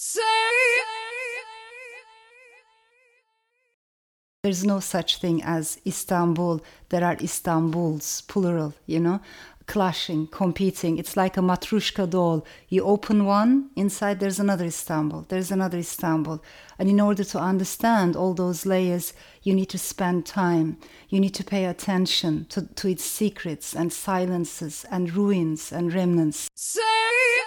Say There's no such thing as Istanbul. There are Istanbuls, plural, you know, clashing, competing. It's like a matryoshka doll. You open one, inside there's another Istanbul, there's another Istanbul. And in order to understand all those layers, you need to spend time. You need to pay attention to, to its secrets and silences and ruins and remnants. say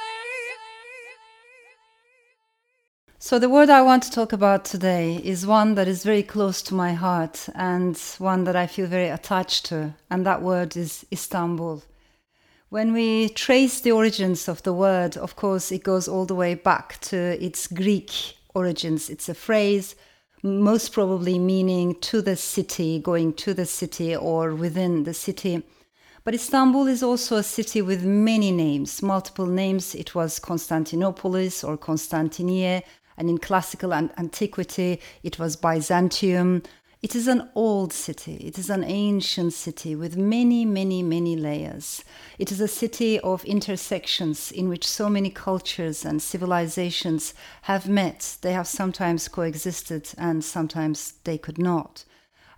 So, the word I want to talk about today is one that is very close to my heart and one that I feel very attached to, and that word is Istanbul. When we trace the origins of the word, of course, it goes all the way back to its Greek origins. It's a phrase, most probably meaning to the city, going to the city or within the city. But Istanbul is also a city with many names, multiple names. It was Constantinopolis or Konstantiniyye, and in classical an- antiquity, it was Byzantium. It is an old city. It is an ancient city with many, many, many layers. It is a city of intersections in which so many cultures and civilizations have met. They have sometimes coexisted and sometimes they could not.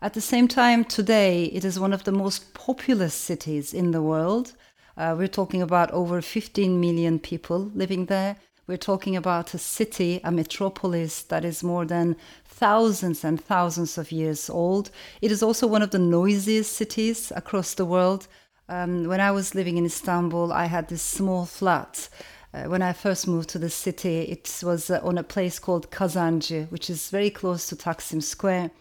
At the same time, today, it is one of the most populous cities in the world. Uh, we're talking about over 15 million people living there. We're talking about a city, a metropolis that is more than thousands and thousands of years old. It is also one of the noisiest cities across the world. Um, when I was living in Istanbul, I had this small flat. Uh, when I first moved to the city, it was uh, on a place called Kazancı, which is very close to Taksim Square.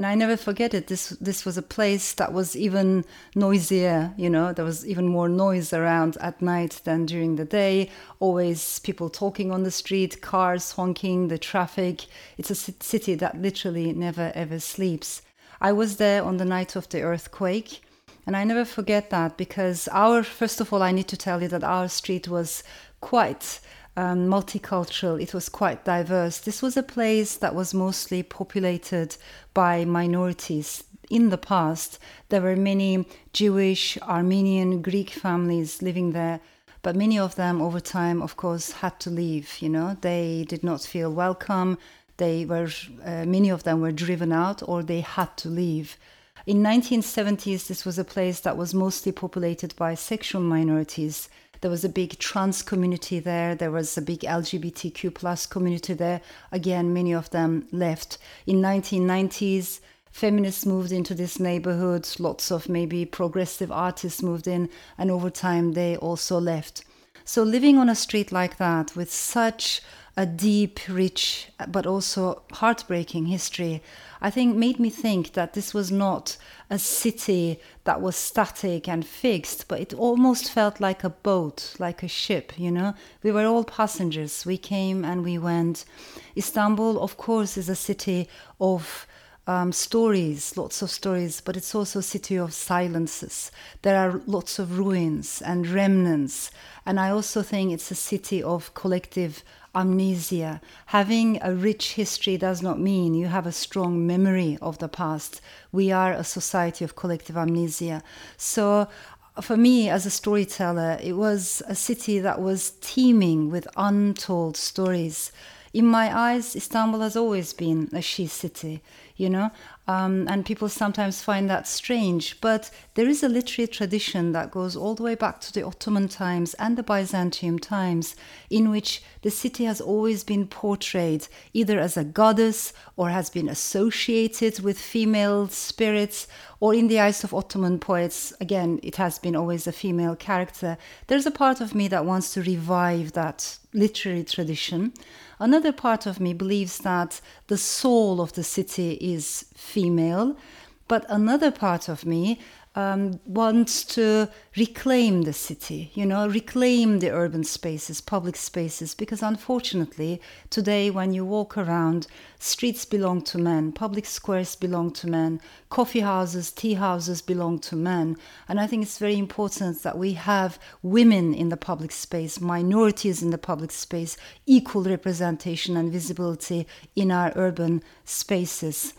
And I never forget it. This this was a place that was even noisier. You know, there was even more noise around at night than during the day. Always people talking on the street, cars honking, the traffic. It's a city that literally never ever sleeps. I was there on the night of the earthquake. And I never forget that because our, first of all, I need to tell you that our street was quite um, multicultural, it was quite diverse. This was a place that was mostly populated by minorities. In the past, there were many Jewish, Armenian, Greek families living there, but many of them over time, of course, had to leave. You know, they did not feel welcome. They were, uh, many of them were driven out or they had to leave. In 1970s, this was a place that was mostly populated by sexual minorities. There was a big trans community there. There was a big LGBTQ plus community there. Again, many of them left. In 1990s, feminists moved into this neighborhood. Lots of maybe progressive artists moved in, and over time they also left. So living on a street like that with such a deep, rich, but also heartbreaking history, I think made me think that this was not a city that was static and fixed, but it almost felt like a boat, like a ship, you know? We were all passengers. We came and we went. Istanbul, of course, is a city of um, stories, lots of stories, but it's also a city of silences. There are lots of ruins and remnants. And I also think it's a city of collective amnesia. Having a rich history does not mean you have a strong memory of the past. We are a society of collective amnesia. So, for me as a storyteller, it was a city that was teeming with untold stories. In my eyes, Istanbul has always been a she city, you know, um, and people sometimes find that strange. But there is a literary tradition that goes all the way back to the Ottoman times and the Byzantium times, in which the city has always been portrayed either as a goddess or has been associated with female spirits, or in the eyes of Ottoman poets, again, it has been always a female character. There's a part of me that wants to revive that literary tradition. Another part of me believes that the soul of the city is female, but another part of me um, wants to reclaim the city, you know, reclaim the urban spaces, public spaces, because unfortunately, today when you walk around, streets belong to men, public squares belong to men, coffee houses, tea houses belong to men. And I think it's very important that we have women in the public space, minorities in the public space, equal representation and visibility in our urban spaces.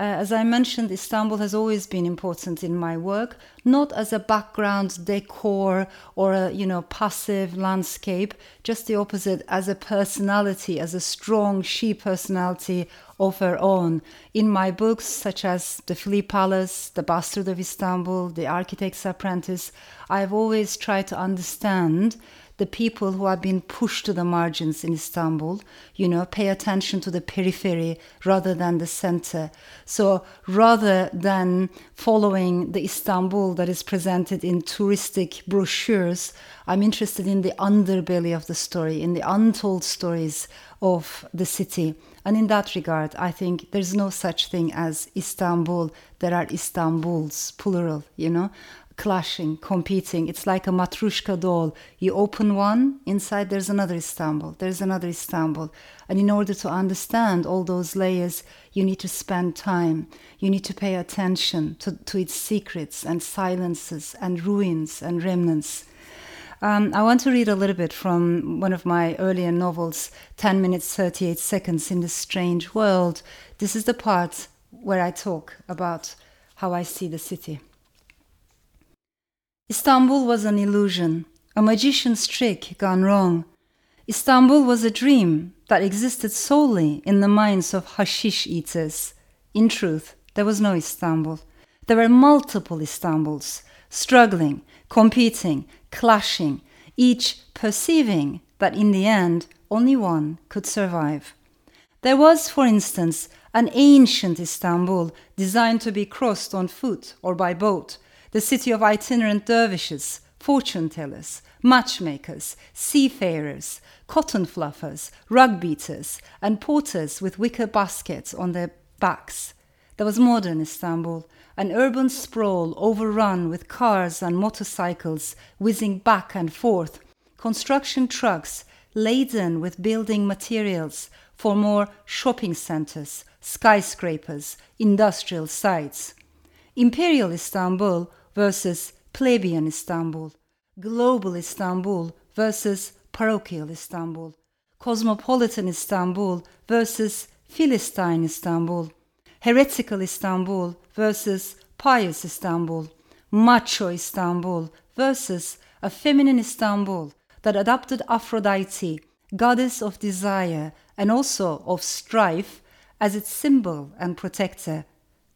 Uh, as I mentioned, Istanbul has always been important in my work, not as a background decor or a you know passive landscape, just the opposite, as a personality, as a strong she personality of her own. In my books, such as The Flea Palace, The Bastard of Istanbul, The Architect's Apprentice, I've always tried to understand the people who have been pushed to the margins in Istanbul, you know, pay attention to the periphery rather than the center. So rather than following the Istanbul that is presented in touristic brochures, I'm interested in the underbelly of the story, in the untold stories of the city. And in that regard, I think there's no such thing as Istanbul. There are Istanbuls, plural, you know clashing, competing. It's like a matryoshka doll. You open one, inside there's another Istanbul, there's another Istanbul. And in order to understand all those layers, you need to spend time. You need to pay attention to, to its secrets and silences and ruins and remnants. Um, I want to read a little bit from one of my earlier novels, 10 minutes 38 seconds in this strange world. This is the part where I talk about how I see the city. Istanbul was an illusion, a magician's trick gone wrong. Istanbul was a dream that existed solely in the minds of hashish eaters. In truth, there was no Istanbul. There were multiple Istanbuls, struggling, competing, clashing, each perceiving that in the end only one could survive. There was, for instance, an ancient Istanbul designed to be crossed on foot or by boat the city of itinerant dervishes, fortune tellers, matchmakers, seafarers, cotton fluffers, rug beaters, and porters with wicker baskets on their backs. There was modern Istanbul, an urban sprawl overrun with cars and motorcycles whizzing back and forth, construction trucks laden with building materials for more shopping centers, skyscrapers, industrial sites. Imperial Istanbul versus plebeian Istanbul, global Istanbul versus parochial Istanbul, cosmopolitan Istanbul versus Philistine Istanbul, heretical Istanbul versus pious Istanbul, macho Istanbul versus a feminine Istanbul that adopted Aphrodite, goddess of desire and also of strife, as its symbol and protector.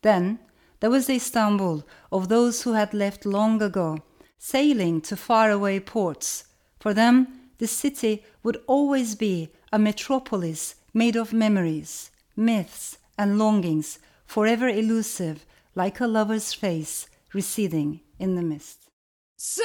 Then there was the Istanbul of those who had left long ago, sailing to faraway ports. For them, the city would always be a metropolis made of memories, myths, and longings, forever elusive, like a lover's face receding in the mist. Say